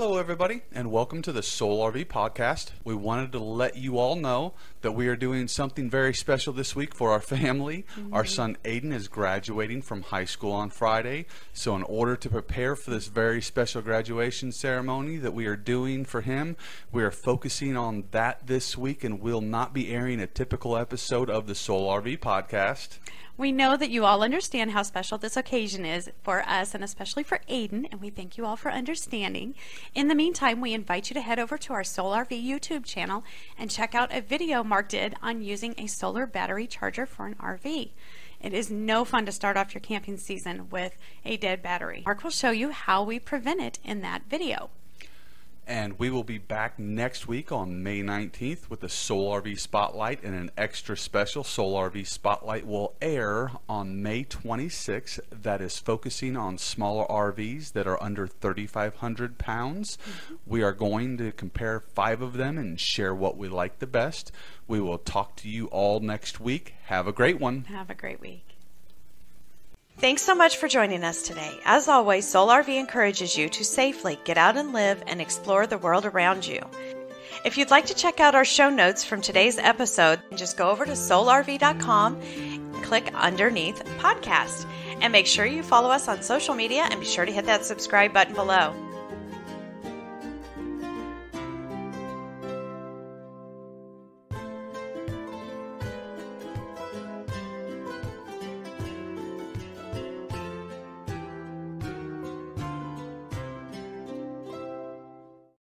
Hello, everybody, and welcome to the SOWLE RV podcast. We wanted to let you all know that we are doing something very special this week for our family. Mm-hmm. Our son Aiden is graduating from high school on Friday. So, in order to prepare for this very special graduation ceremony that we are doing for him, we are focusing on that this week and will not be airing a typical episode of the SOWLE RV podcast. We know that you all understand how special this occasion is for us and especially for Aiden, and we thank you all for understanding. In the meantime, we invite you to head over to our SOWLE RV YouTube channel and check out a video Mark did on using a solar battery charger for an RV. It is no fun to start off your camping season with a dead battery. Mark will show you how we prevent it in that video. And we will be back next week on May 19th with the SOWLE RV Spotlight and an extra special SOWLE RV Spotlight will air on May 26th that is focusing on smaller RVs that are under 3,500 pounds. Mm-hmm. We are going to compare five of them and share what we like the best. We will talk to you all next week. Have a great one. Have a great week. Thanks so much for joining us today. As always, SOWLE RV encourages you to safely get out and live and explore the world around you. If you'd like to check out our show notes from today's episode, just go over to sowlerv.com, click underneath podcast, and make sure you follow us on social media and be sure to hit that subscribe button below.